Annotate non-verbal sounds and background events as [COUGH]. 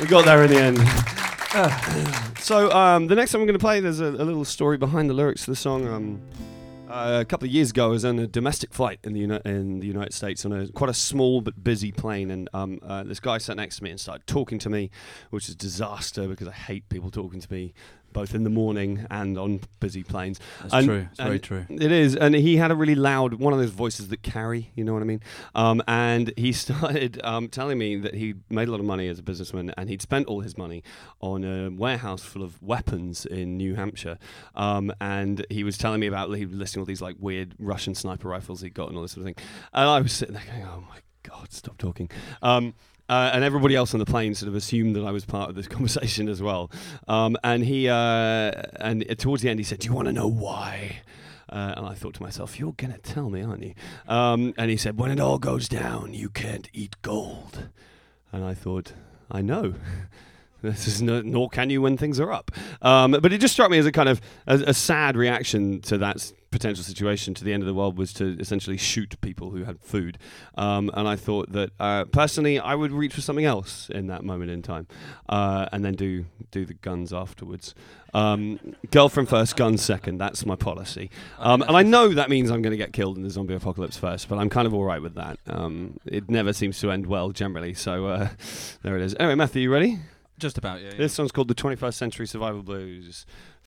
we got there in the end. [SIGHS] so um, the next time I'm going to play, there's a, a little story behind the lyrics to the song. Um, uh, a couple of years ago, I was on a domestic flight in the Uni- in the United States on a quite a small but busy plane, and um, uh, this guy sat next to me and started talking to me, which is disaster because I hate people talking to me both in the morning and on busy planes. That's And- true. It's very true. It is, and he had a really loud one of those voices that carry. You know what I mean? Um, and he [LAUGHS] started um, telling me that he made a lot of money as a businessman, and he'd spent all his money on a warehouse full of weapons in New Hampshire. Um, and he was telling me about he was listing all these like weird Russian sniper rifles he'd got and all this sort of thing. And I was sitting there going, "Oh my god, stop talking." Uh, and everybody else on the plane sort of assumed that I was part of this [LAUGHS] conversation as well. Um, and he, uh, and towards the end, he said, "Do you want to know why?" Uh, and I thought to myself, "You're gonna tell me, aren't you?" Um, and he said, "When it all goes down, you can't eat gold." And I thought, "I know." [LAUGHS] This is no, nor can you when things are up. Um, but it just struck me as a kind of a, sad reaction to that potential situation. To the end of the world was to essentially shoot people who had food. Um, and I thought that uh, personally, I would reach for something else in that moment in time, uh, and then do do the guns afterwards. Um, girlfriend first, guns second. That's my policy. Um, and I know that means I'm going to get killed in the zombie apocalypse first, but I'm kind of all right with that. Um, it never seems to end well generally. So uh, [LAUGHS] there it is. Anyway, Matthew, you ready? Just about, yeah. yeah. This song's called The 21st Century Survival Blues